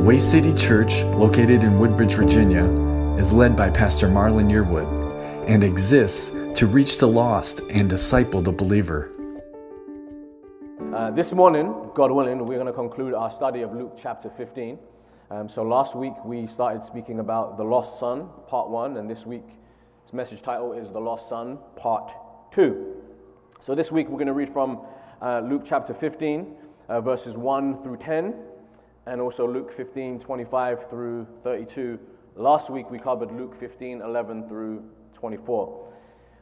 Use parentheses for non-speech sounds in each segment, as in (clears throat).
Way City Church, located in Woodbridge, Virginia, is led by Pastor Marlon Yearwood and exists to reach the lost and disciple the believer. Uh, this morning, God willing, we're going to conclude our study of Luke chapter 15. Um, so last week we started speaking about the lost son, part one, and this week's message title is The Lost Son, part two. So this week we're going to read from uh, Luke chapter 15, uh, verses 1 through 10, and also Luke 15, 25 through 32. Last week we covered Luke 15, 11 through 24.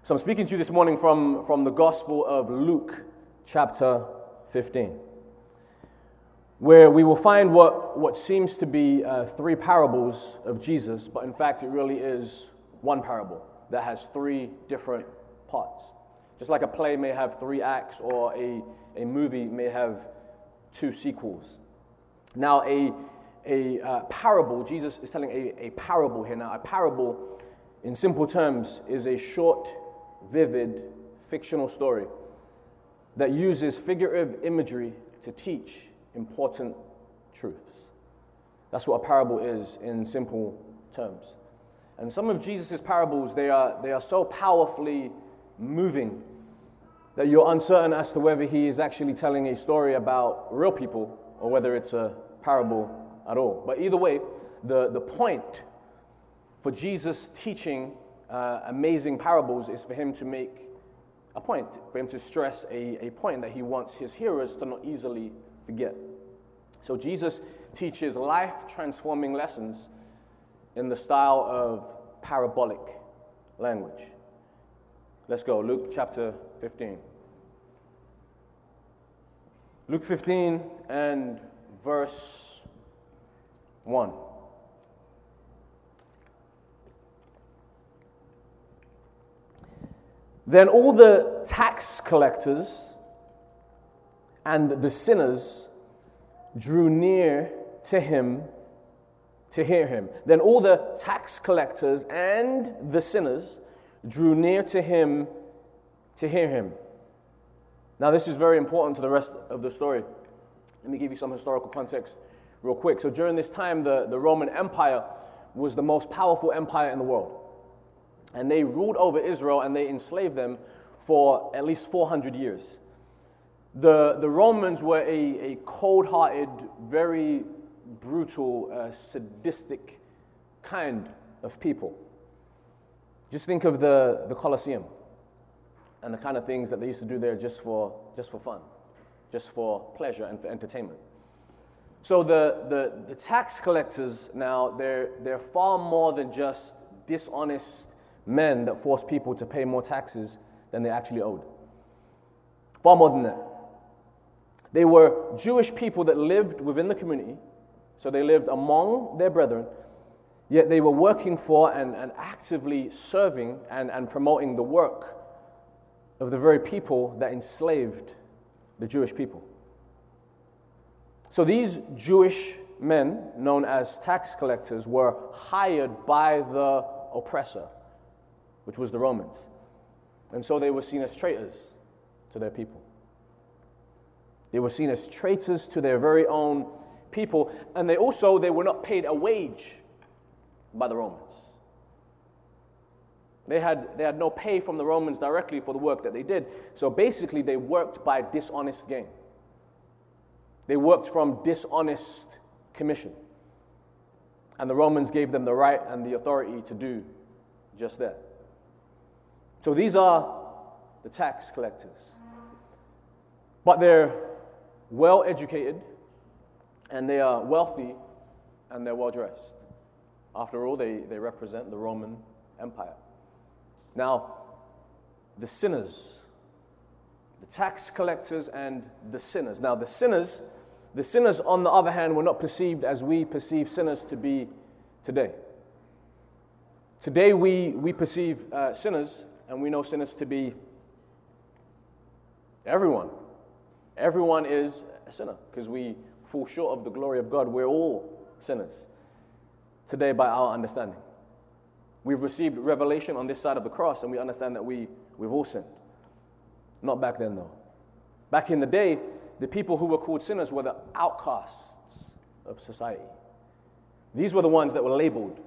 So I'm speaking to you this morning from, from the Gospel of Luke chapter 15 where we will find what, what seems to be uh, three parables of Jesus, but in fact, it really is one parable that has three different parts. Just like a play may have three acts, or a, a movie may have two sequels. Now, a, a uh, parable, Jesus is telling a, a parable here. Now, a parable, in simple terms, is a short, vivid, fictional story that uses figurative imagery to teach important truths. That's what a parable is in simple terms. And some of Jesus' parables, they are, they are so powerfully moving that you're uncertain as to whether he is actually telling a story about real people or whether it's a parable at all. But either way, the, the point for Jesus teaching uh, amazing parables is for him to make a point, for him to stress a, a point that he wants his hearers to not easily forget. So Jesus teaches life transforming lessons in the style of parabolic language. Let's go, Luke chapter 15. Luke 15 and verse 1. Then all the tax collectors and the sinners drew near to him to hear him. Then all the tax collectors and the sinners drew near to him to hear him. Now, this is very important to the rest of the story. Let me give you some historical context real quick. So, during this time, the, the Roman Empire was the most powerful empire in the world. And they ruled over Israel and they enslaved them for at least 400 years. The, the Romans were a, a cold hearted, very brutal, uh, sadistic kind of people. Just think of the, the Colosseum and the kind of things that they used to do there just for, just for fun, just for pleasure and for entertainment. So the, the, the tax collectors now, they're, they're far more than just dishonest men that force people to pay more taxes than they actually owed. Far more than that. They were Jewish people that lived within the community, so they lived among their brethren, yet they were working for and, and actively serving and, and promoting the work of the very people that enslaved the Jewish people. So these Jewish men, known as tax collectors, were hired by the oppressor, which was the Romans. And so they were seen as traitors to their people. They were seen as traitors to their very own people, and they also they were not paid a wage by the Romans. They had, they had no pay from the Romans directly for the work that they did. So basically, they worked by dishonest gain. They worked from dishonest commission. And the Romans gave them the right and the authority to do just that. So these are the tax collectors. But they're well educated, and they are wealthy, and they're well dressed. After all, they, they represent the Roman Empire. Now, the sinners, the tax collectors, and the sinners. Now, the sinners, the sinners, on the other hand, were not perceived as we perceive sinners to be today. Today, we, we perceive uh, sinners, and we know sinners to be everyone Everyone is a sinner because we fall short of the glory of God. We're all sinners today by our understanding. We've received revelation on this side of the cross and we understand that we, we've all sinned. Not back then, though. Back in the day, the people who were called sinners were the outcasts of society. These were the ones that were labeled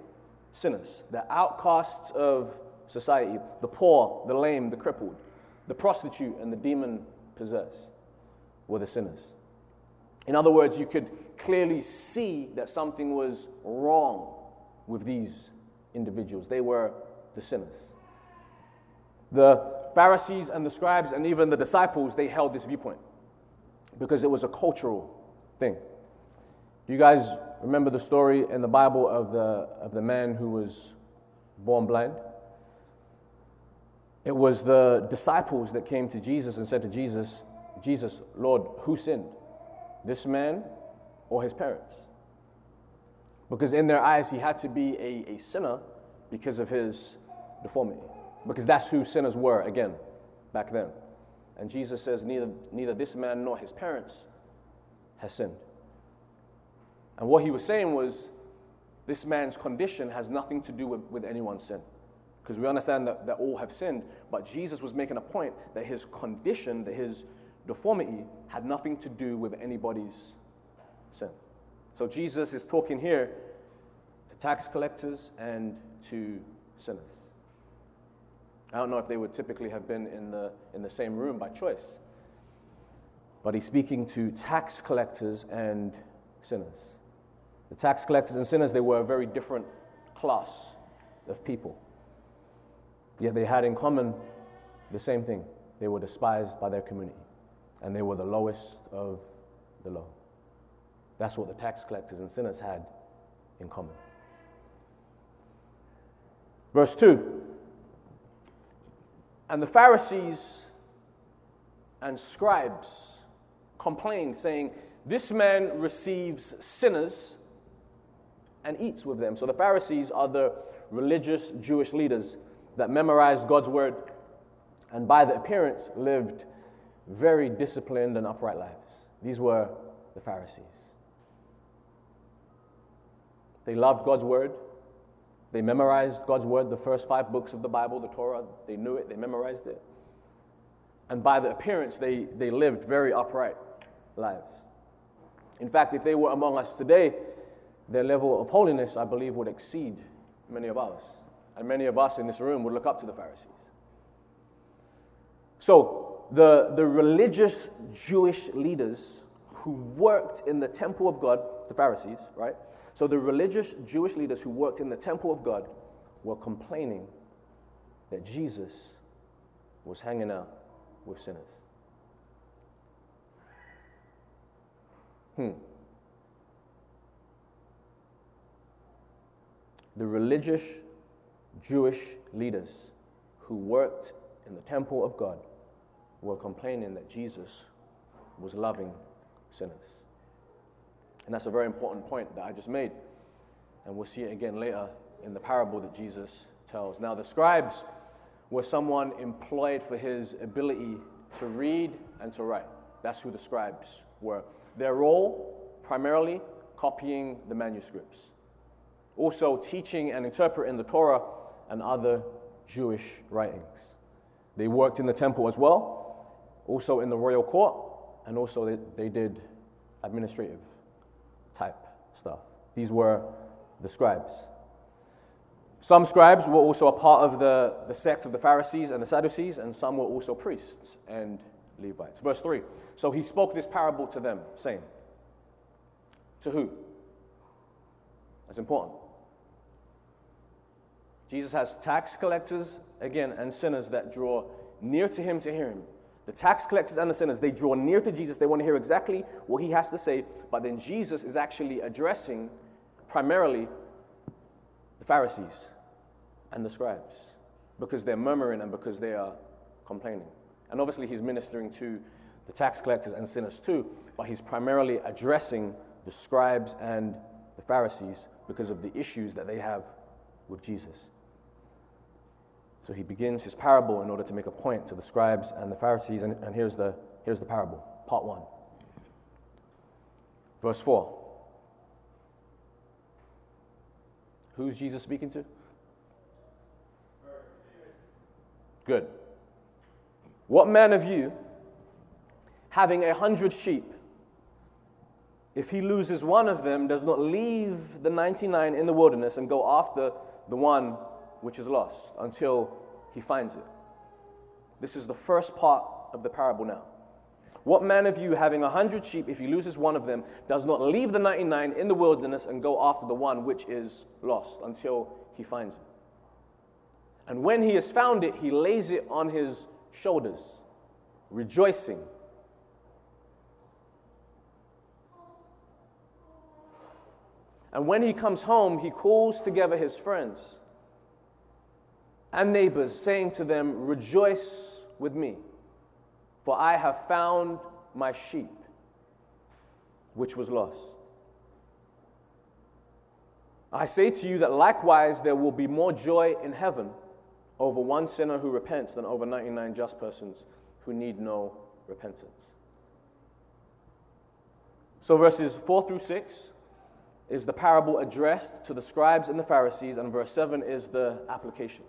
sinners, the outcasts of society, the poor, the lame, the crippled, the prostitute, and the demon possessed were the sinners. In other words, you could clearly see that something was wrong with these individuals. They were the sinners. The Pharisees and the scribes and even the disciples, they held this viewpoint because it was a cultural thing. Do you guys remember the story in the Bible of the, of the man who was born blind? It was the disciples that came to Jesus and said to Jesus, Jesus, Lord, who sinned? This man or his parents? Because in their eyes, he had to be a, a sinner because of his deformity. Because that's who sinners were, again, back then. And Jesus says, neither, neither this man nor his parents has sinned. And what he was saying was, this man's condition has nothing to do with, with anyone's sin. Because we understand that, that all have sinned, but Jesus was making a point that his condition, that his deformity, had nothing to do with anybody's sin. So Jesus is talking here to tax collectors and to sinners. I don't know if they would typically have been in the, in the same room by choice, but he's speaking to tax collectors and sinners. The tax collectors and sinners, they were a very different class of people. Yet they had in common the same thing. They were despised by their community, and they were the lowest of the low. That's what the tax collectors and sinners had in common. Verse 2 And the Pharisees and scribes complained, saying, This man receives sinners and eats with them. So the Pharisees are the religious Jewish leaders that memorized God's word and by the appearance lived very disciplined and upright lives. These were the Pharisees. They loved God's word. They memorized God's word, the first five books of the Bible, the Torah. They knew it, they memorized it. And by the appearance, they, they lived very upright lives. In fact, if they were among us today, their level of holiness, I believe, would exceed many of ours. And many of us in this room would look up to the Pharisees. So, the, the religious Jewish leaders who worked in the temple of God, the Pharisees, right? So the religious Jewish leaders who worked in the temple of God were complaining that Jesus was hanging out with sinners. Hmm. The religious Jewish leaders who worked in the temple of God were complaining that Jesus was loving sinners. And that's a very important point that I just made. And we'll see it again later in the parable that Jesus tells. Now, the scribes were someone employed for his ability to read and to write. That's who the scribes were. Their role, primarily, copying the manuscripts. Also, teaching and interpreting the Torah and other Jewish writings. They worked in the temple as well, also in the royal court, and also they, they did administrative stuff. These were the scribes. Some scribes were also a part of the, the sect of the Pharisees and the Sadducees, and some were also priests and Levites. Verse 3 So he spoke this parable to them, saying, To who? That's important. Jesus has tax collectors, again, and sinners that draw near to him to hear him. The tax collectors and the sinners, they draw near to Jesus. They want to hear exactly what he has to say. But then Jesus is actually addressing primarily the Pharisees and the scribes because they're murmuring and because they are complaining. And obviously, he's ministering to the tax collectors and sinners too, but he's primarily addressing the scribes and the Pharisees because of the issues that they have with Jesus. So he begins his parable in order to make a point to the scribes and the Pharisees. And, and here's, the, here's the parable, part one. Verse 4. Who's Jesus speaking to? Good. What man of you, having a hundred sheep, if he loses one of them, does not leave the 99 in the wilderness and go after the one which is lost until he finds it. This is the first part of the parable now. What man of you, having a hundred sheep, if he loses one of them, does not leave the 99 in the wilderness and go after the one which is lost until he finds it? And when he has found it, he lays it on his shoulders, rejoicing. And when he comes home, he calls together his friends and neighbors, saying to them, Rejoice with me, for I have found my sheep, which was lost. I say to you that likewise there will be more joy in heaven over one sinner who repents than over 99 just persons who need no repentance. So, verses 4 through 6 is the parable addressed to the scribes and the Pharisees, and verse 7 is the application.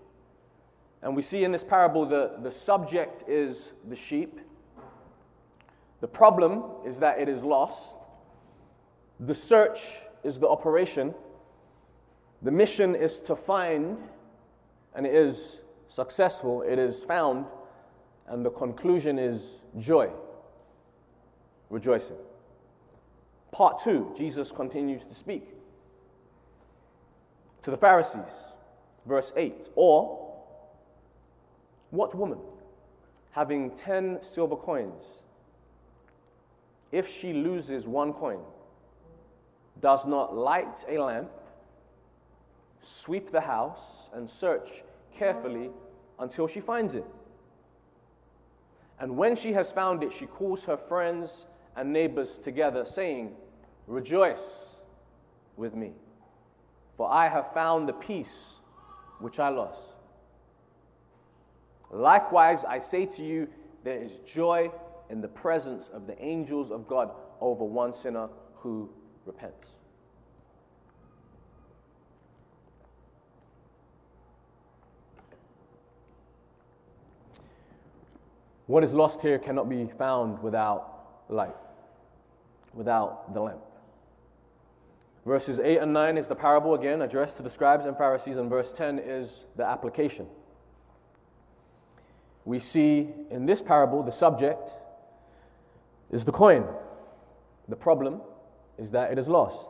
And we see in this parable that the subject is the sheep. The problem is that it is lost. The search is the operation. The mission is to find, and it is successful, it is found, and the conclusion is joy, rejoicing. Part two, Jesus continues to speak to the Pharisees, verse 8. Or, what woman, having ten silver coins, if she loses one coin, does not light a lamp, sweep the house, and search carefully until she finds it? And when she has found it, she calls her friends and neighbors together, saying, Rejoice with me, for I have found the piece which I lost. Likewise, I say to you, there is joy in the presence of the angels of God over one sinner who repents. What is lost here cannot be found without light, without the lamp. Verses 8 and 9 is the parable again addressed to the scribes and Pharisees, and verse 10 is the application. We see in this parable the subject is the coin. The problem is that it is lost.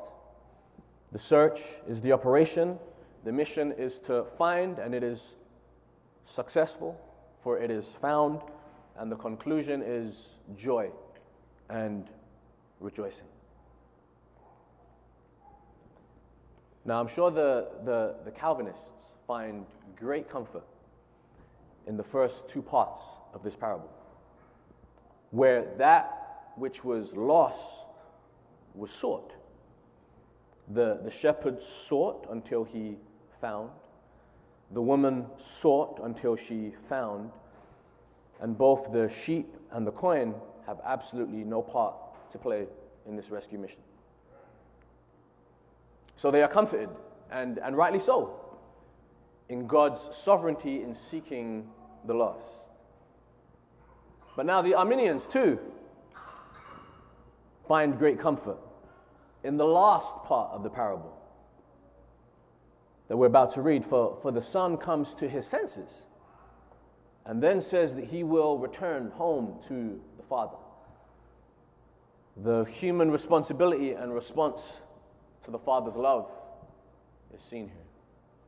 The search is the operation. The mission is to find, and it is successful, for it is found. And the conclusion is joy and rejoicing. Now, I'm sure the, the, the, Calvinists find great comfort in the first two parts of this parable, where that which was lost was sought. The, the shepherd sought until he found, the woman sought until she found, and both the sheep and the coin have absolutely no part to play in this rescue mission. So they are comforted, and, and rightly so, in God's sovereignty in seeking the lost. But now the Arminians, too, find great comfort in the last part of the parable that we're about to read. For, for the son comes to his senses and then says that he will return home to the father. The human responsibility and response to the Father's love is seen here.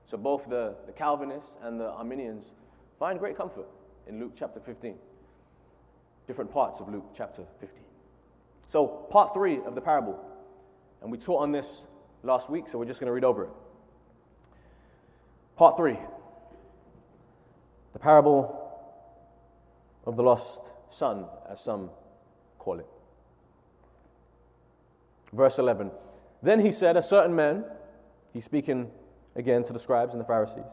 So both the, the Calvinists and the Arminians find great comfort in Luke chapter 15. Different parts of Luke chapter 15. So, part three of the parable. And we taught on this last week, so we're just going to read over it. Part three the parable of the lost son, as some call it. Verse 11. Then he said, A certain man, he's speaking again to the scribes and the Pharisees.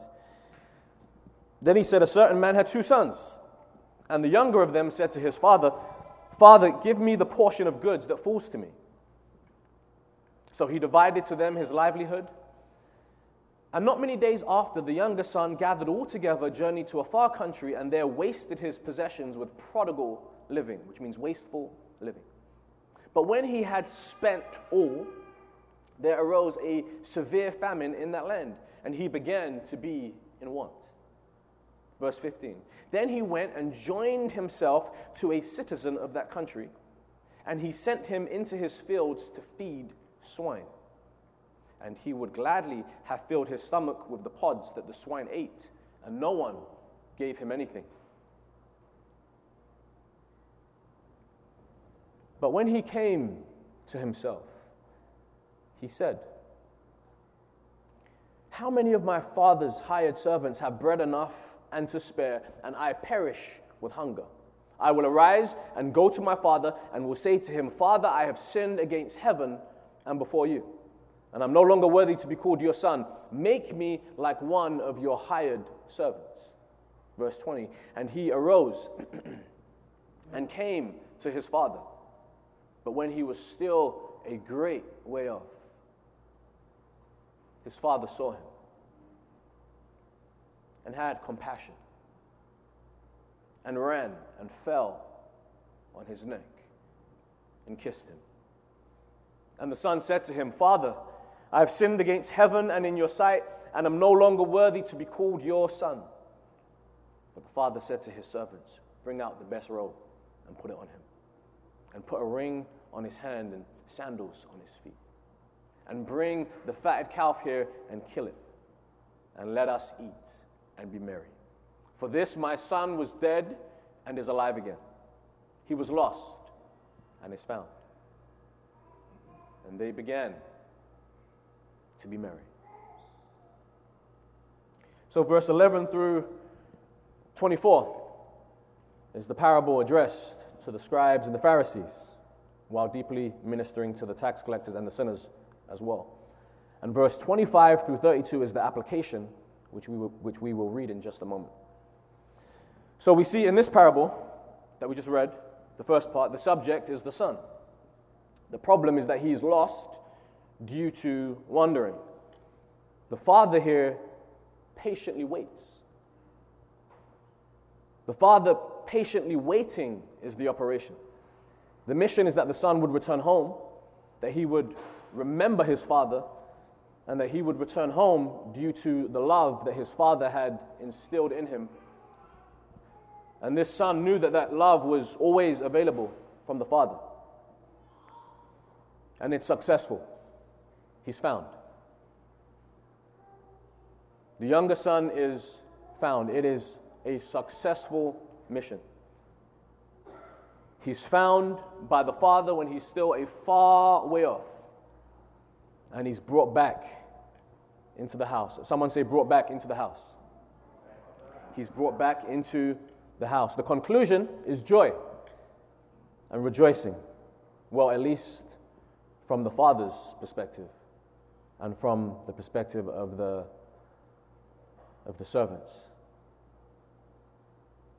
Then he said, A certain man had two sons. And the younger of them said to his father, Father, give me the portion of goods that falls to me. So he divided to them his livelihood. And not many days after, the younger son gathered all together, journeyed to a far country, and there wasted his possessions with prodigal living, which means wasteful living. But when he had spent all, there arose a severe famine in that land, and he began to be in want. Verse 15. Then he went and joined himself to a citizen of that country, and he sent him into his fields to feed swine. And he would gladly have filled his stomach with the pods that the swine ate, and no one gave him anything. But when he came to himself, he said, How many of my father's hired servants have bread enough and to spare, and I perish with hunger? I will arise and go to my father and will say to him, Father, I have sinned against heaven and before you, and I'm no longer worthy to be called your son. Make me like one of your hired servants. Verse 20. And he arose (clears throat) and came to his father. But when he was still a great way off, his father saw him and had compassion and ran and fell on his neck and kissed him. And the son said to him, Father, I have sinned against heaven and in your sight, and am no longer worthy to be called your son. But the father said to his servants, Bring out the best robe and put it on him and put a ring on his hand and sandals on his feet. And bring the fatted calf here and kill it, and let us eat and be merry. For this my son was dead and is alive again. He was lost and is found. And they began to be merry. So, verse 11 through 24 is the parable addressed to the scribes and the Pharisees, while deeply ministering to the tax collectors and the sinners as well. And verse 25 through 32 is the application, which we will, which we will read in just a moment. So we see in this parable that we just read, the first part, the subject is the son. The problem is that he is lost due to wandering. The father here patiently waits. The father patiently waiting is the operation. The mission is that the son would return home, that he would remember his father, and that he would return home due to the love that his father had instilled in him. And this son knew that that love was always available from the father. And it's successful. He's found. The younger son is found. It is a successful mission. He's found by the Father when he's still a far way off. And he's brought back into the house. Someone say, brought back into the house. He's brought back into the house. The conclusion is joy and rejoicing. Well, at least from the Father's perspective and from the perspective of the, of the servants.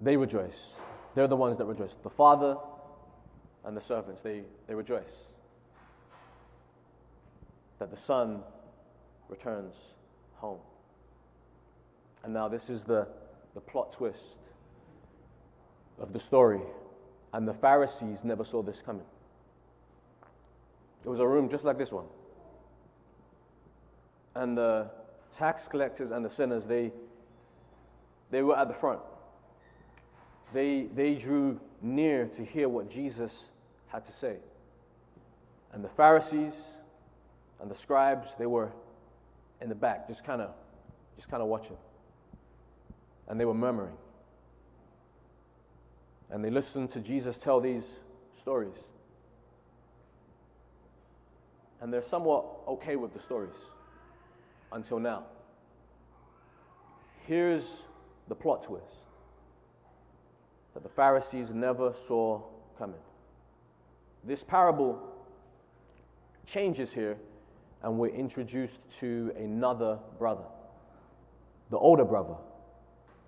They rejoice. They're the ones that rejoice. The Father and the servants, they, they rejoice that the Son returns home. And now, this is the, the plot twist of the story. And the Pharisees never saw this coming. It was a room just like this one. And the tax collectors and the sinners, they, they were at the front they, they drew near to hear what Jesus had to say. And the Pharisees and the scribes, they were in the back, just kind of just kind of watching. And they were murmuring. And they listened to Jesus tell these stories. And they're somewhat okay with the stories until now. Here's the plot twist that the Pharisees never saw coming. This parable changes here, and we're introduced to another brother, the older brother,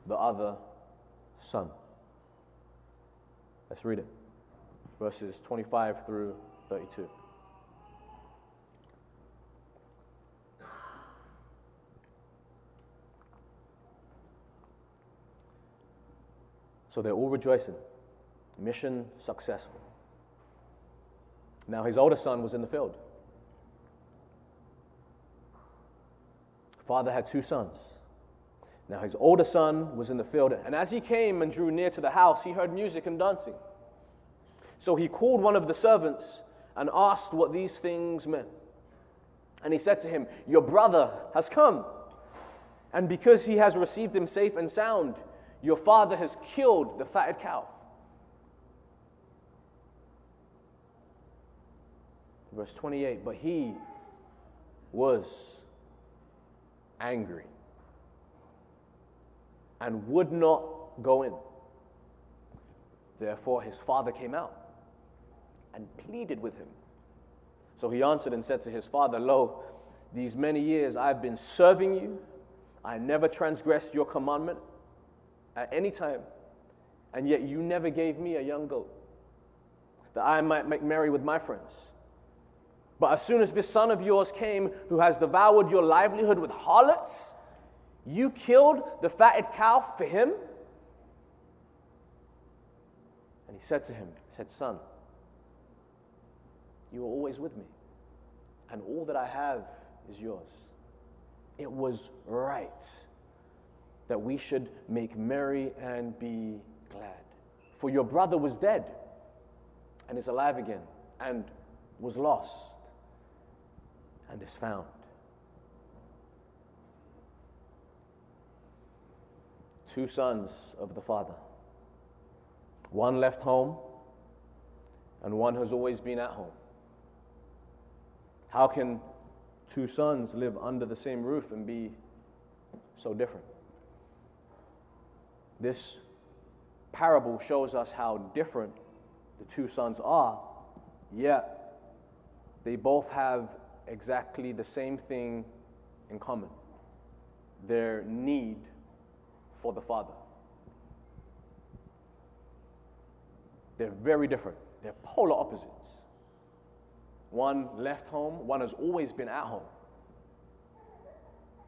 the other son. Let's read it. Verses 25 through 32. So they're all rejoicing. Mission successful. Now his older son was in the field. Father had two sons. Now his older son was in the field, and as he came and drew near to the house, he heard music and dancing. So he called one of the servants and asked what these things meant. And he said to him, Your brother has come, and because he has received him safe and sound, your father has killed the fatted calf. Verse 28 But he was angry and would not go in. Therefore, his father came out and pleaded with him. So he answered and said to his father, Lo, these many years I've been serving you. I never transgressed your commandment at any time, and yet you never gave me a young goat that I might make merry with my friends. But as soon as this son of yours came, who has devoured your livelihood with harlots, you killed the fatted calf for him? And he said to him, he said, Son, you are always with me, and all that I have is yours. It was right that we should make merry and be glad. For your brother was dead and is alive again, and was lost and is found. Two sons of the Father. One left home, and one has always been at home. How can two sons live under the same roof and be so different? This parable shows us how different the two sons are, yet they both have exactly the same thing in common their need for the Father. They're very different, they're polar opposites. One left home, one has always been at home.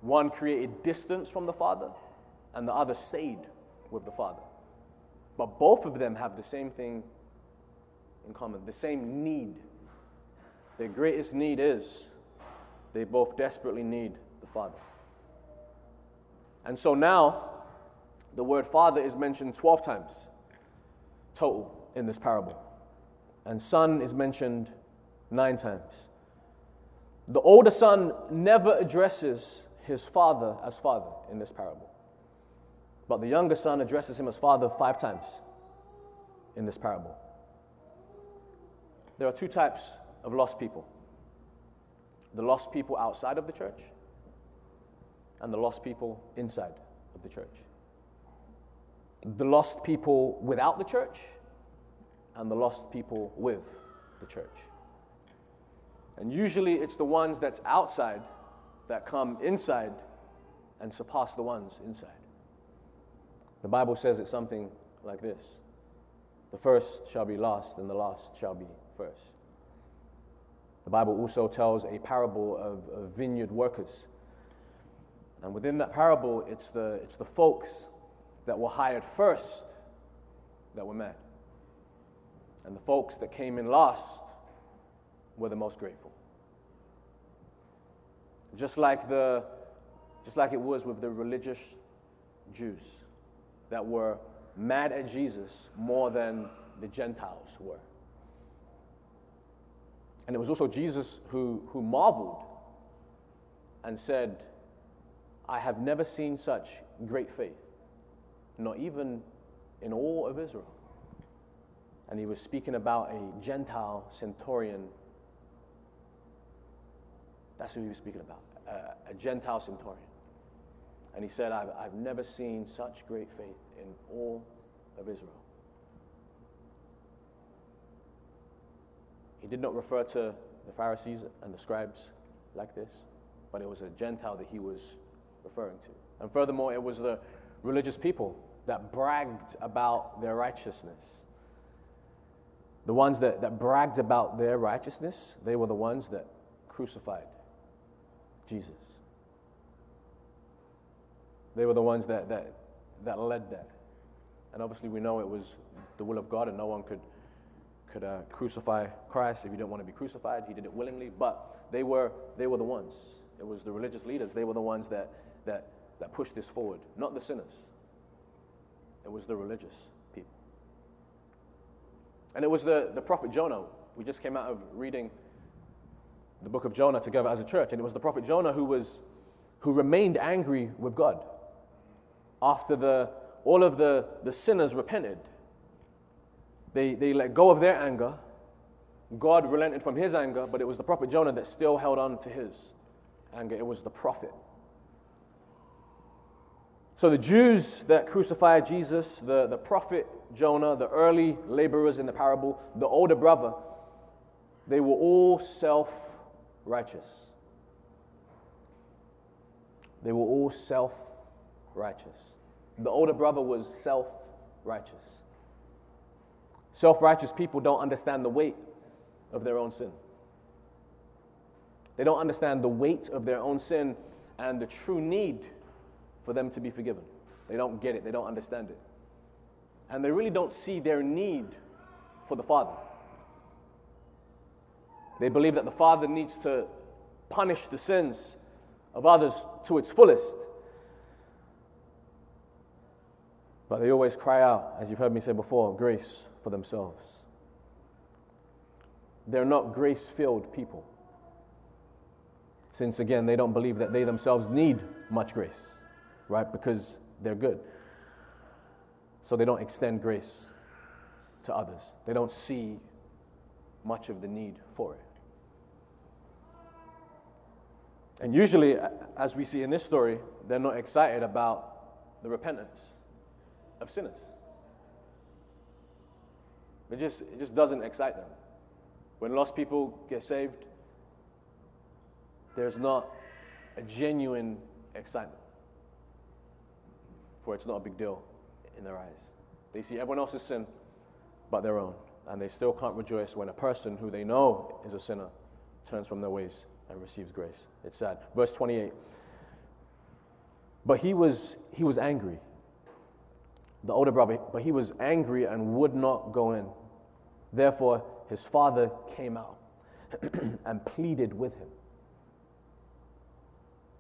One created distance from the Father, and the other stayed with the Father. But both of them have the same thing in common, the same need. Their greatest need is they both desperately need the Father. And so now, the word Father is mentioned 12 times total in this parable. And Son is mentioned nine times. The older son never addresses his father as father in this parable. But the younger son addresses him as father five times in this parable. There are two types of lost people the lost people outside of the church, and the lost people inside of the church. The lost people without the church, and the lost people with the church. And usually it's the ones that's outside that come inside and surpass the ones inside. The Bible says it's something like this The first shall be last, and the last shall be first. The Bible also tells a parable of, of vineyard workers. And within that parable, it's the, it's the folks that were hired first that were mad. And the folks that came in last were the most grateful. Just like, the, just like it was with the religious Jews that were mad at Jesus more than the Gentiles were. And it was also Jesus who, who marveled and said, I have never seen such great faith, not even in all of Israel. And he was speaking about a Gentile centurion that's who he was speaking about, uh, a Gentile centurion. And he said, I've, I've never seen such great faith in all of Israel. He did not refer to the Pharisees and the scribes like this, but it was a Gentile that he was referring to. And furthermore, it was the religious people that bragged about their righteousness. The ones that, that bragged about their righteousness, they were the ones that crucified Jesus. They were the ones that, that, that led that. And obviously, we know it was the will of God, and no one could could uh, crucify Christ if he didn't want to be crucified. He did it willingly, but they were, they were the ones. It was the religious leaders. They were the ones that, that, that pushed this forward, not the sinners. It was the religious people. And it was the, the prophet Jonah. We just came out of reading the book of Jonah together as a church, and it was the prophet Jonah who, was, who remained angry with God after the, all of the, the sinners repented. They, they let go of their anger. God relented from his anger, but it was the prophet Jonah that still held on to his anger. It was the prophet. So the Jews that crucified Jesus, the, the prophet Jonah, the early laborers in the parable, the older brother, they were all self righteous. They were all self righteous. The older brother was self righteous. Self righteous people don't understand the weight of their own sin. They don't understand the weight of their own sin and the true need for them to be forgiven. They don't get it, they don't understand it. And they really don't see their need for the Father. They believe that the Father needs to punish the sins of others to its fullest. But they always cry out, as you've heard me say before, grace for themselves. They're not grace filled people. Since again, they don't believe that they themselves need much grace, right? Because they're good. So they don't extend grace to others. They don't see much of the need for it. And usually, as we see in this story, they're not excited about the repentance of sinners. It just, it just doesn't excite them. When lost people get saved, there's not a genuine excitement. For it's not a big deal in their eyes. They see everyone else's sin but their own. And they still can't rejoice when a person who they know is a sinner turns from their ways and receives grace. It's sad. Verse 28. But he was, he was angry the older brother, but he was angry and would not go in. Therefore, his father came out (clears throat) and pleaded with him.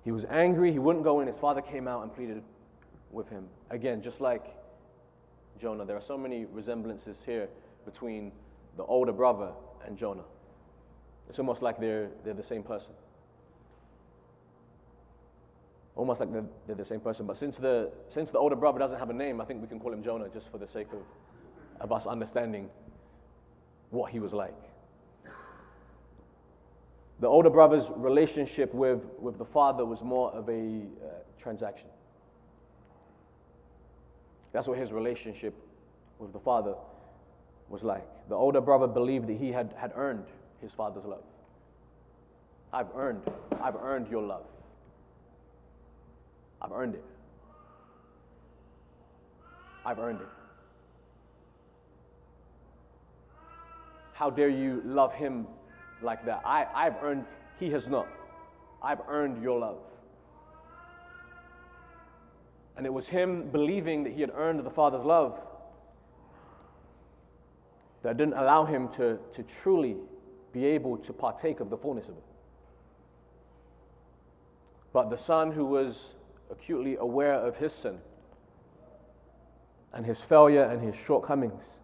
He was angry, he wouldn't go in. His father came out and pleaded with him. Again, just like Jonah, there are so many resemblances here between the older brother and Jonah. It's almost like they're, they're the same person almost like they're, they're, the same person. But since the, since the older brother doesn't have a name, I think we can call him Jonah just for the sake of, of us understanding what he was like. The older brother's relationship with, with the father was more of a uh, transaction. That's what his relationship with the father was like. The older brother believed that he had, had earned his father's love. I've earned, I've earned your love. I've earned it. I've earned it. How dare you love him like that? I, I've earned, he has not. I've earned your love. And it was him believing that he had earned the Father's love that didn't allow him to, to truly be able to partake of the fullness of it. But the son who was acutely aware of his sin and his failure and his shortcomings,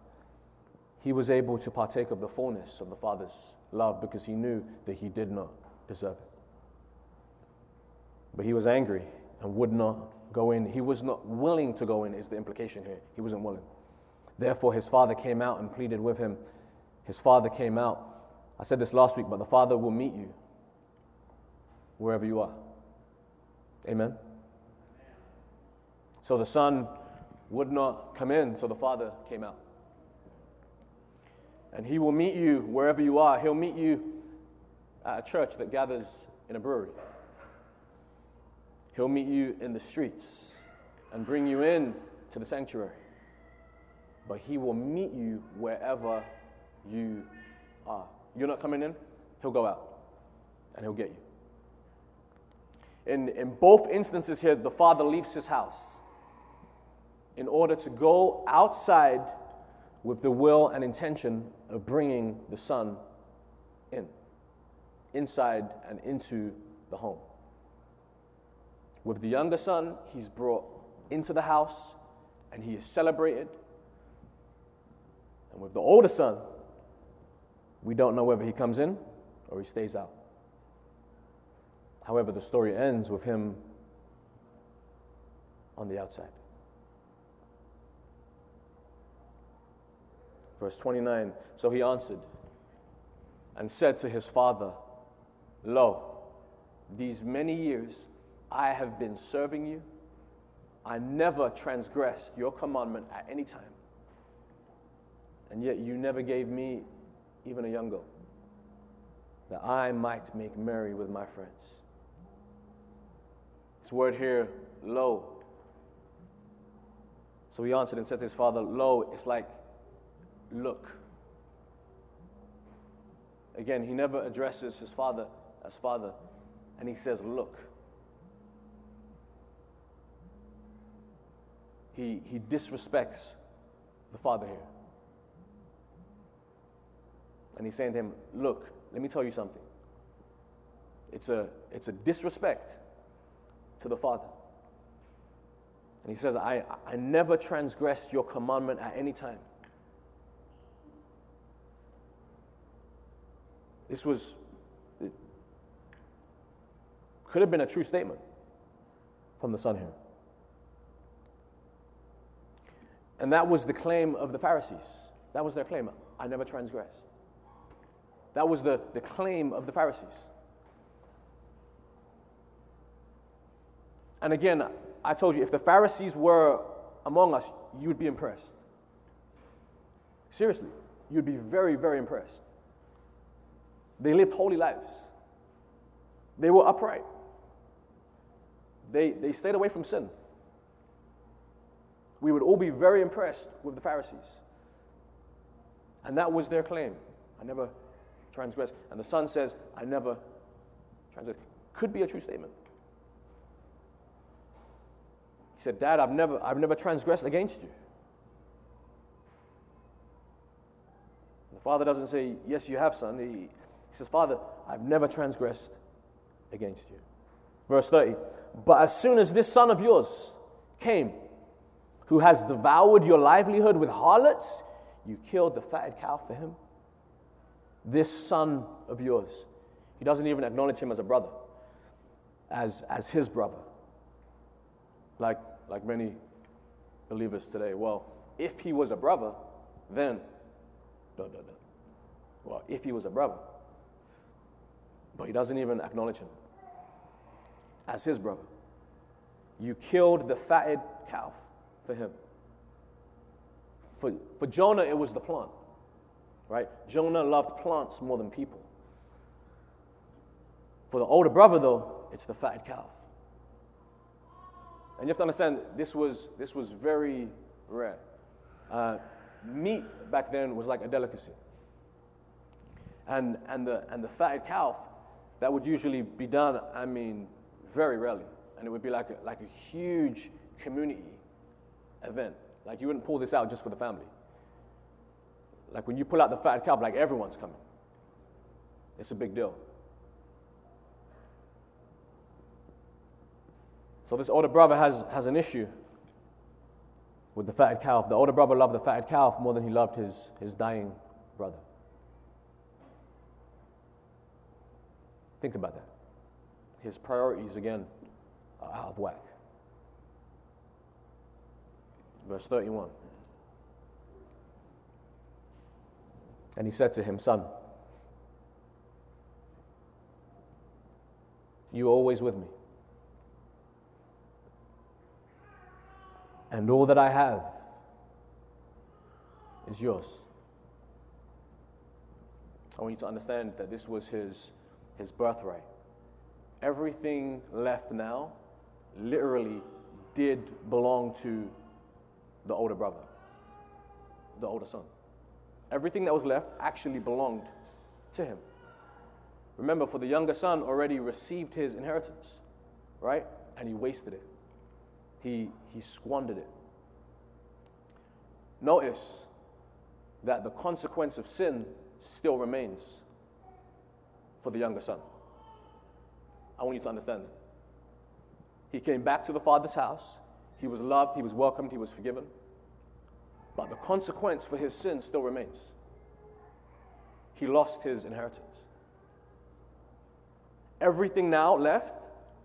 he was able to partake of the fullness of the Father's love because he knew that he did not deserve it. But he was angry and would not go in. He was not willing to go in, is the implication here. He wasn't willing. Therefore, his father came out and pleaded with him. His father came out. I said this last week, but the Father will meet you wherever you are. Amen. So the son would not come in, so the father came out. And he will meet you wherever you are. He'll meet you at a church that gathers in a brewery. He'll meet you in the streets and bring you in to the sanctuary. But he will meet you wherever you are. You're not coming in, he'll go out and he'll get you. In, in both instances here, the father leaves his house in order to go outside with the will and intention of bringing the son in, inside and into the home. With the younger son, he's brought into the house and he is celebrated. And with the older son, we don't know whether he comes in or he stays out. However, the story ends with him on the outside. Verse 29 So he answered and said to his father, Lo, these many years I have been serving you. I never transgressed your commandment at any time. And yet you never gave me even a young goat, that I might make merry with my friends. This word here, lo. So he answered and said to his father, Lo, it's like, look. Again, he never addresses his father as father, and he says, Look. He, he disrespects the father here. And he's saying to him, Look, let me tell you something. It's a, it's a disrespect to the Father. And he says, I, I never transgressed your commandment at any time. This was, could have been a true statement from the Son here. And that was the claim of the Pharisees. That was their claim. I never transgressed. That was the, the claim of the Pharisees. And again, I told you, if the Pharisees were among us, you would be impressed. Seriously, you'd be very, very impressed. They lived holy lives, they were upright, they, they stayed away from sin. We would all be very impressed with the Pharisees. And that was their claim. I never transgress. And the son says, I never transgress. Could be a true statement. He said, Dad, I've never, I've never transgressed against you. The father doesn't say, Yes, you have, son. He, he says, Father, I've never transgressed against you. Verse 30. But as soon as this son of yours came, who has devoured your livelihood with harlots, you killed the fatted cow for him this son of yours. He doesn't even acknowledge him as a brother, as, as his brother. Like, like many believers today. Well, if he was a brother, then, no, no, no. Well, if he was a brother, but he doesn't even acknowledge him as his brother. You killed the fatted calf for him. For, for Jonah, it was the plant right? Jonah loved plants more than people. For the older brother, though, it's the fatted calf. And you have to understand, this was, this was very rare. Uh, meat back then was like a delicacy. And, and, the, and the fatted calf, that would usually be done, I mean, very rarely. And it would be like a, like a huge community event. Like you wouldn't pull this out just for the family. Like when you pull out the fat calf, like everyone's coming. It's a big deal. So this older brother has, has an issue with the fatted calf. The older brother loved the fatted calf more than he loved his, his dying brother. Think about that. His priorities, again, are out of whack. Verse 31. And he said to him, Son, you are always with me. And all that I have is yours. I want you to understand that this was his, his birthright. Everything left now literally did belong to the older brother, the older son. Everything that was left actually belonged to him. Remember, for the younger son already received his inheritance, right? And he wasted it. He, he squandered it. Notice that the consequence of sin still remains for the younger son. I want you to understand. He came back to the father's house. He was loved, he was welcomed, he was forgiven. But the consequence for his sin still remains. He lost his inheritance. Everything now left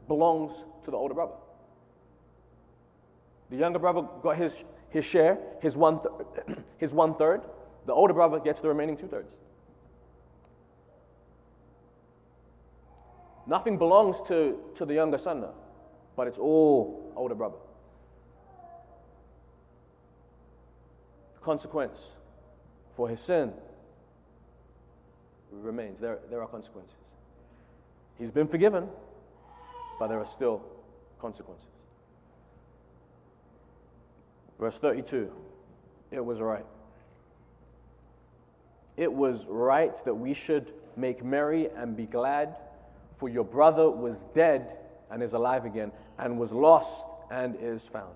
belongs to the older brother. The younger brother got his, his share, his one, th- (clears throat) his one third. The older brother gets the remaining two thirds. Nothing belongs to, to the younger son but it's all older brother. The consequence for his sin remains. There, there are consequences. He's been forgiven, but there are still consequences. Verse 32 it was right. It was right that we should make merry and be glad, for your brother was dead and is alive again, and was lost and is found.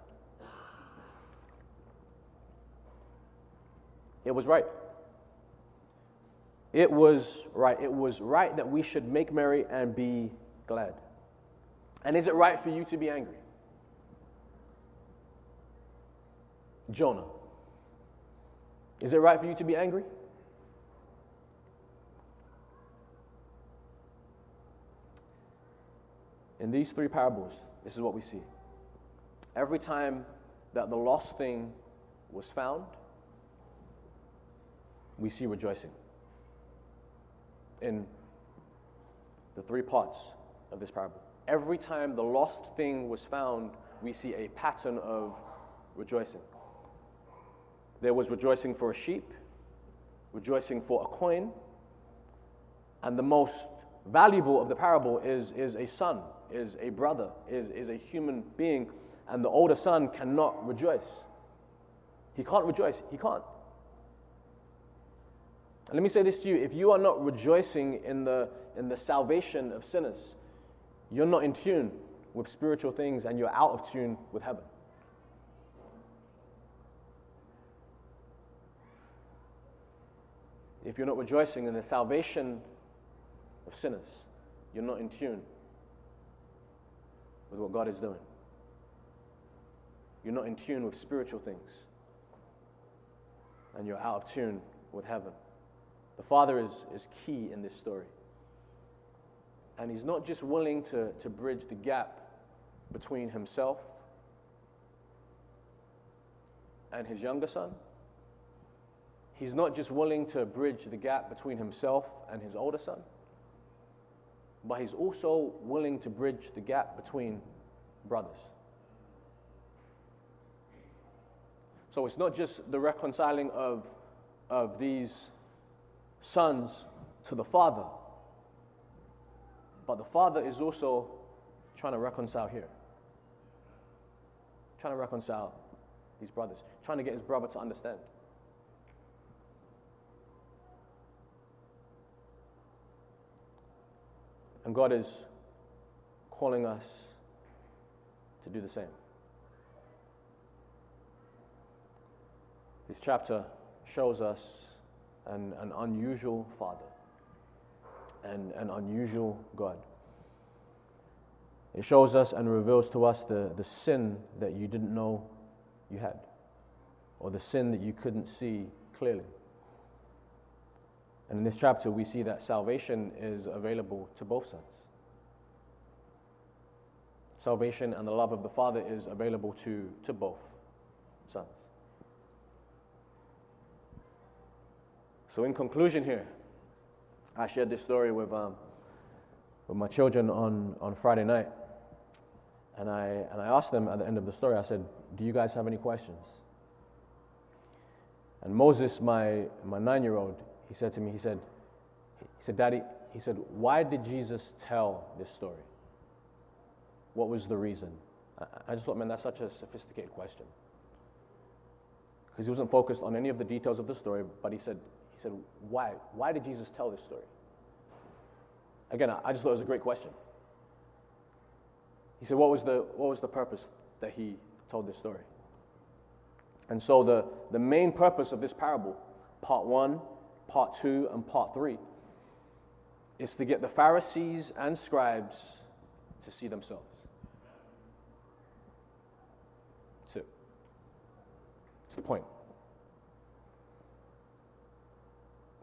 It was right. It was right. It was right that we should make merry and be glad. And is it right for you to be angry? Jonah. Is it right for you to be angry? In these three parables, this is what we see. Every time that the lost thing was found, we see rejoicing. In the three parts of this parable. Every time the lost thing was found, we see a pattern of rejoicing. There was rejoicing for a sheep, rejoicing for a coin, and the most valuable of the parable is, is a son, is a brother, is, is a human being, and the older son cannot rejoice. He can't rejoice. He can't. And let me say this to you if you are not rejoicing in the, in the salvation of sinners, you're not in tune with spiritual things and you're out of tune with heaven. If you're not rejoicing in the salvation of sinners, you're not in tune with what God is doing. You're not in tune with spiritual things. And you're out of tune with heaven. The Father is, is key in this story. And He's not just willing to, to bridge the gap between Himself and His younger son. He's not just willing to bridge the gap between himself and his older son, but he's also willing to bridge the gap between brothers. So it's not just the reconciling of, of these sons to the father, but the father is also trying to reconcile here. Trying to reconcile these brothers, trying to get his brother to understand. And God is calling us to do the same. This chapter shows us an, an unusual Father and an unusual God. It shows us and reveals to us the, the sin that you didn't know you had, or the sin that you couldn't see clearly. And in this chapter, we see that salvation is available to both sons. Salvation and the love of the Father is available to, to both sons. So, in conclusion, here, I shared this story with, um, with my children on, on Friday night. And I, and I asked them at the end of the story, I said, Do you guys have any questions? And Moses, my, my nine year old, he said to me, he said, he said, Daddy, he said, why did Jesus tell this story? What was the reason? I just thought, man, that's such a sophisticated question. Because he wasn't focused on any of the details of the story, but he said, he said, why? Why did Jesus tell this story? Again, I just thought it was a great question. He said, what was the, what was the purpose that he told this story? And so the, the main purpose of this parable part one, part two, and part three, is to get the Pharisees and scribes to see themselves. Two. It's the point.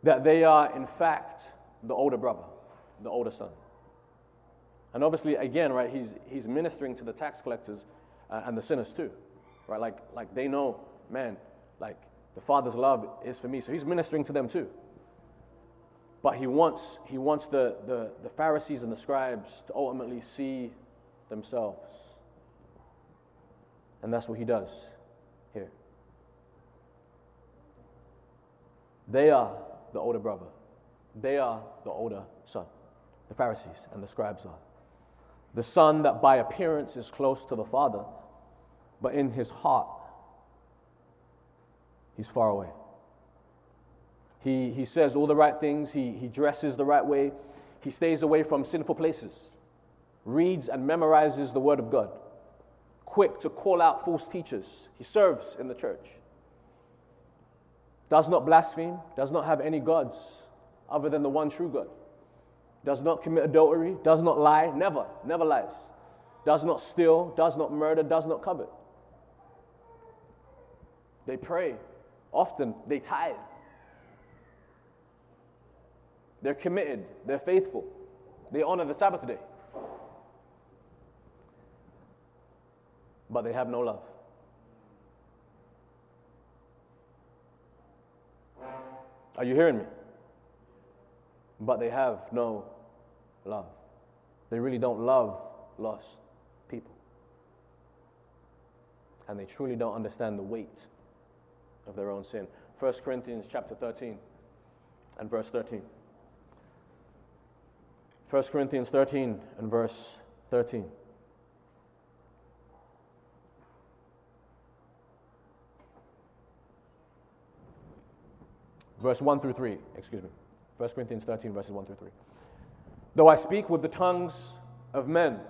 That they are, in fact, the older brother, the older son. And obviously, again, right, he's, he's ministering to the tax collectors uh, and the sinners too, right? Like, like they know, man, like the Father's love is for me. So he's ministering to them too. But he wants, he wants the, the, the Pharisees and the scribes to ultimately see themselves. And that's what he does here. They are the older brother, they are the older son. The Pharisees and the scribes are. The son that by appearance is close to the father, but in his heart, he's far away. He, he says all the right things, he, he dresses the right way, he stays away from sinful places, reads and memorizes the Word of God, quick to call out false teachers. He serves in the church, does not blaspheme, does not have any gods other than the one true God, does not commit adultery, does not lie, never, never lies, does not steal, does not murder, does not covet. They pray often, they tithe. They're committed, they're faithful, they honor the Sabbath day. But they have no love. Are you hearing me? But they have no love. They really don't love lost people. And they truly don't understand the weight of their own sin. 1 Corinthians chapter 13 and verse 13. 1 Corinthians 13 and verse 13. Verse 1 through 3, excuse me. 1 Corinthians 13, verses 1 through 3. Though I speak with the tongues of men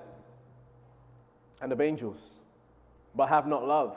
and of angels, but have not love,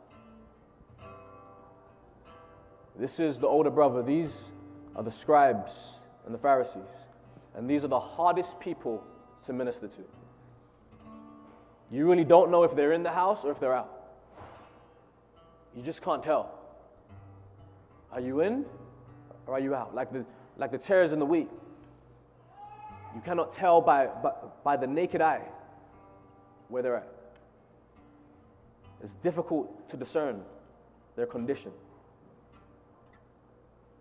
This is the older brother. These are the scribes and the Pharisees. And these are the hardest people to minister to. You really don't know if they're in the house or if they're out. You just can't tell. Are you in or are you out? Like the, like the tares in the wheat. You cannot tell by, by, by the naked eye where they're at. It's difficult to discern their condition.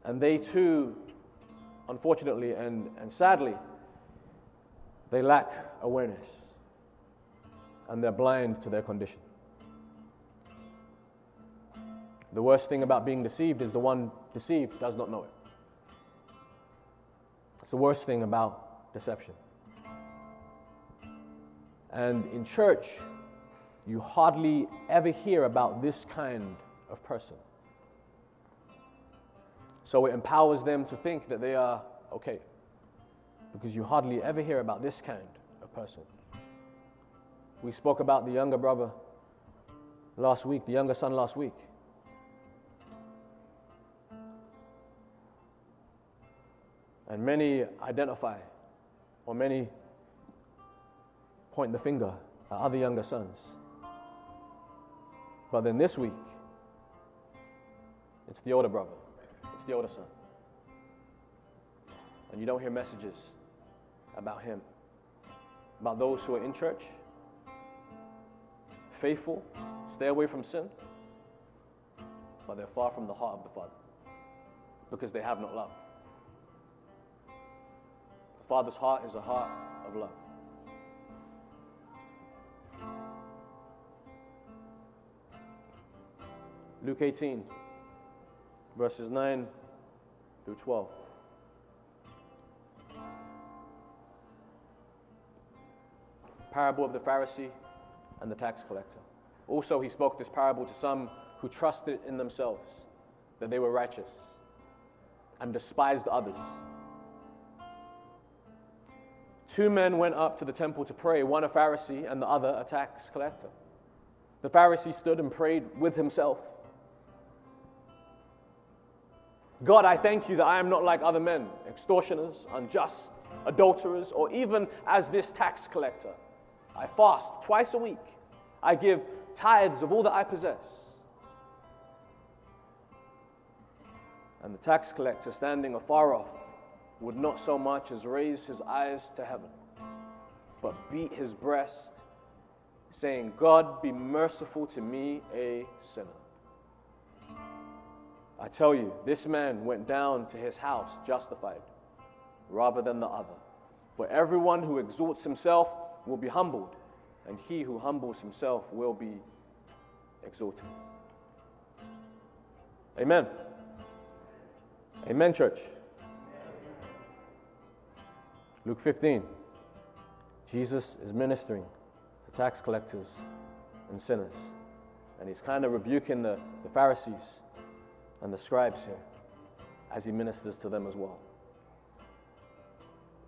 And they too unfortunately and, and sadly, they lack awareness and they're blind to their condition. The worst thing about being deceived is the one deceived does not know it. It's the worst thing about deception. And in church, you hardly ever hear about this kind of person. So it empowers them to think that they are okay. Because you hardly ever hear about this kind of person. We spoke about the younger brother last week, the younger son last week. And many identify, or many point the finger at other younger sons. But then this week, it's the older brother. The older son. And you don't hear messages about him, about those who are in church, faithful, stay away from sin, but they're far from the heart of the Father because they have not love. The Father's heart is a heart of love. Luke 18 verses 9 through 12. Parable of the Pharisee and the tax collector. Also, he spoke this parable to some who trusted in themselves that they were righteous and despised others. Two men went up to the temple to pray, one a Pharisee and the other a tax collector. The Pharisee stood and prayed with himself God, I thank you that I am not like other men, extortioners, unjust, adulterers, or even as this tax collector. I fast twice a week. I give tithes of all that I possess. And the tax collector, standing afar off, would not so much as raise his eyes to heaven, but beat his breast, saying, God, be merciful to me, a sinner. I tell you, this man went down to his house justified rather than the other. For everyone who exalts himself will be humbled, and he who humbles himself will be exalted. Amen. Amen, church. Luke 15. Jesus is ministering to tax collectors and sinners. And he's kind of rebuking the, the Pharisees and the scribes here as he ministers to them as well.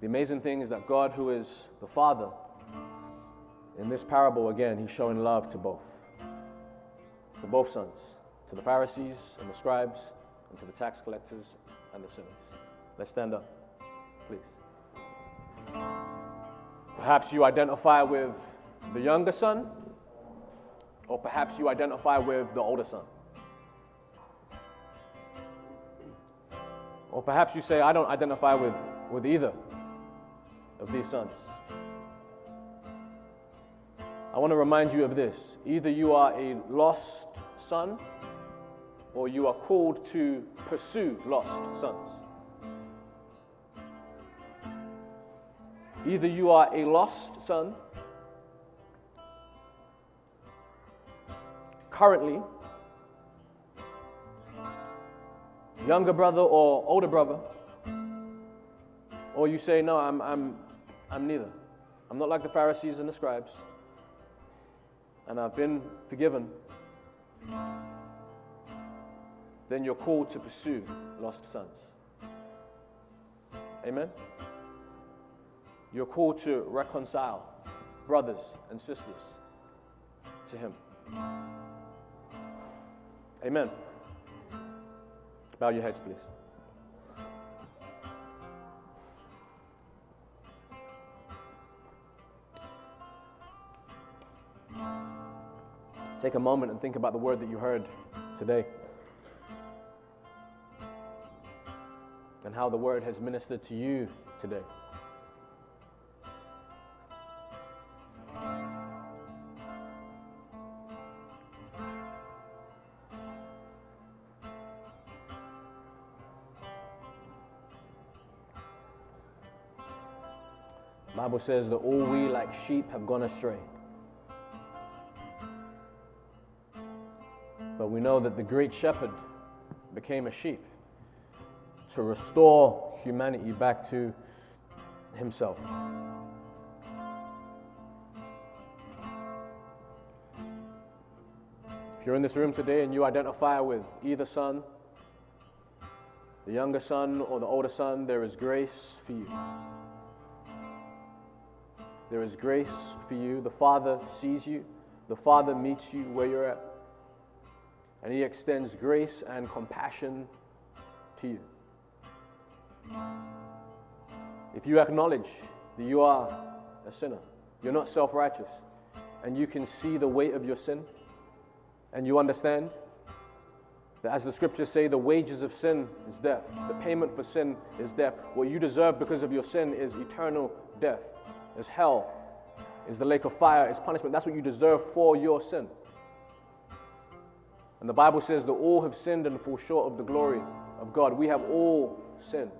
The amazing thing is that God, who is the Father, in this parable again, he's showing love to both. To both sons, to the Pharisees and the scribes, and to the tax collectors and the sinners. Let's stand up, please. Perhaps you identify with the younger son, or perhaps you identify with the older son. Or perhaps you say, I don't identify with, with either of these sons. I want to remind you of this. Either you are a lost son, or you are called to pursue lost sons. Either you are a lost son, currently, younger brother or older brother, or you say, No, I'm, I'm, I'm neither. I'm not like the Pharisees and the scribes, and I've been forgiven, then you're called to pursue lost sons. Amen? You're called to reconcile brothers and sisters to Him. Amen. Bow your heads, please. Take a moment and think about the word that you heard today and how the word has ministered to you today. Bible says that all we like sheep have gone astray. But we know that the great shepherd became a sheep to restore humanity back to himself. If you're in this room today and you identify with either son, the younger son or the older son, there is grace for you. There is grace for you. The Father sees you, the Father meets you where you're at, and He extends grace and compassion to you. If you acknowledge that you are a sinner, you're not self righteous, and you can see the weight of your sin, and you understand that as the scriptures say, the wages of sin is death, the payment for sin is death. What you deserve because of your sin is eternal death is hell, is the lake of fire, is punishment. That's what you deserve for your sin. And the Bible says that all have sinned and fall short of the glory of God. We have all sinned.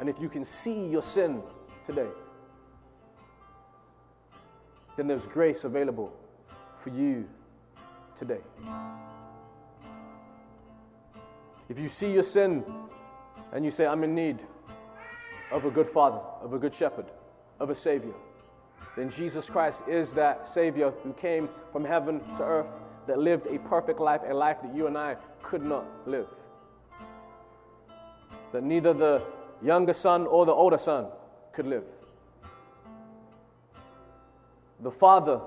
And if you can see your sin today, then there's grace available for you today. If you see your sin and you say, I'm in need of a good father, of a good shepherd, of a savior, then Jesus Christ is that savior who came from heaven to earth that lived a perfect life, a life that you and I could not live. That neither the younger son or the older son could live. The Father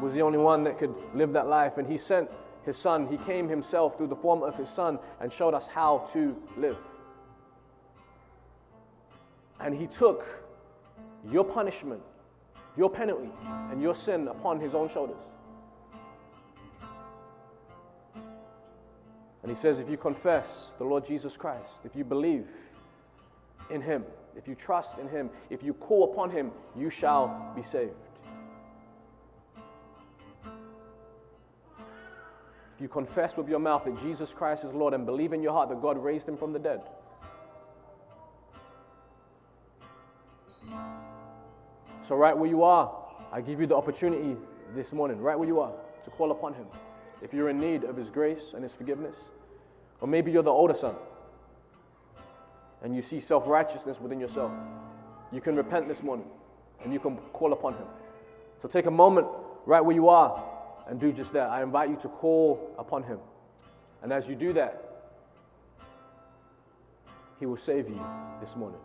was the only one that could live that life, and He sent His Son. He came Himself through the form of His Son and showed us how to live. And He took your punishment, your penalty, and your sin upon His own shoulders. And He says, if you confess the Lord Jesus Christ, if you believe in Him, if you trust in Him, if you call upon Him, you shall be saved. If you confess with your mouth that Jesus Christ is Lord and believe in your heart that God raised him from the dead, so, right where you are, I give you the opportunity this morning, right where you are, to call upon him. If you're in need of his grace and his forgiveness, or maybe you're the older son and you see self righteousness within yourself, you can repent this morning and you can call upon him. So, take a moment right where you are and do just that. I invite you to call upon Him. And as you do that, He will save you this morning.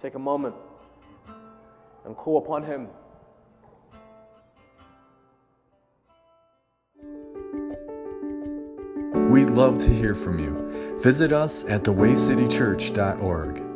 Take a moment and call upon Him. We'd love to hear from you. Visit us at thewaycitychurch.org.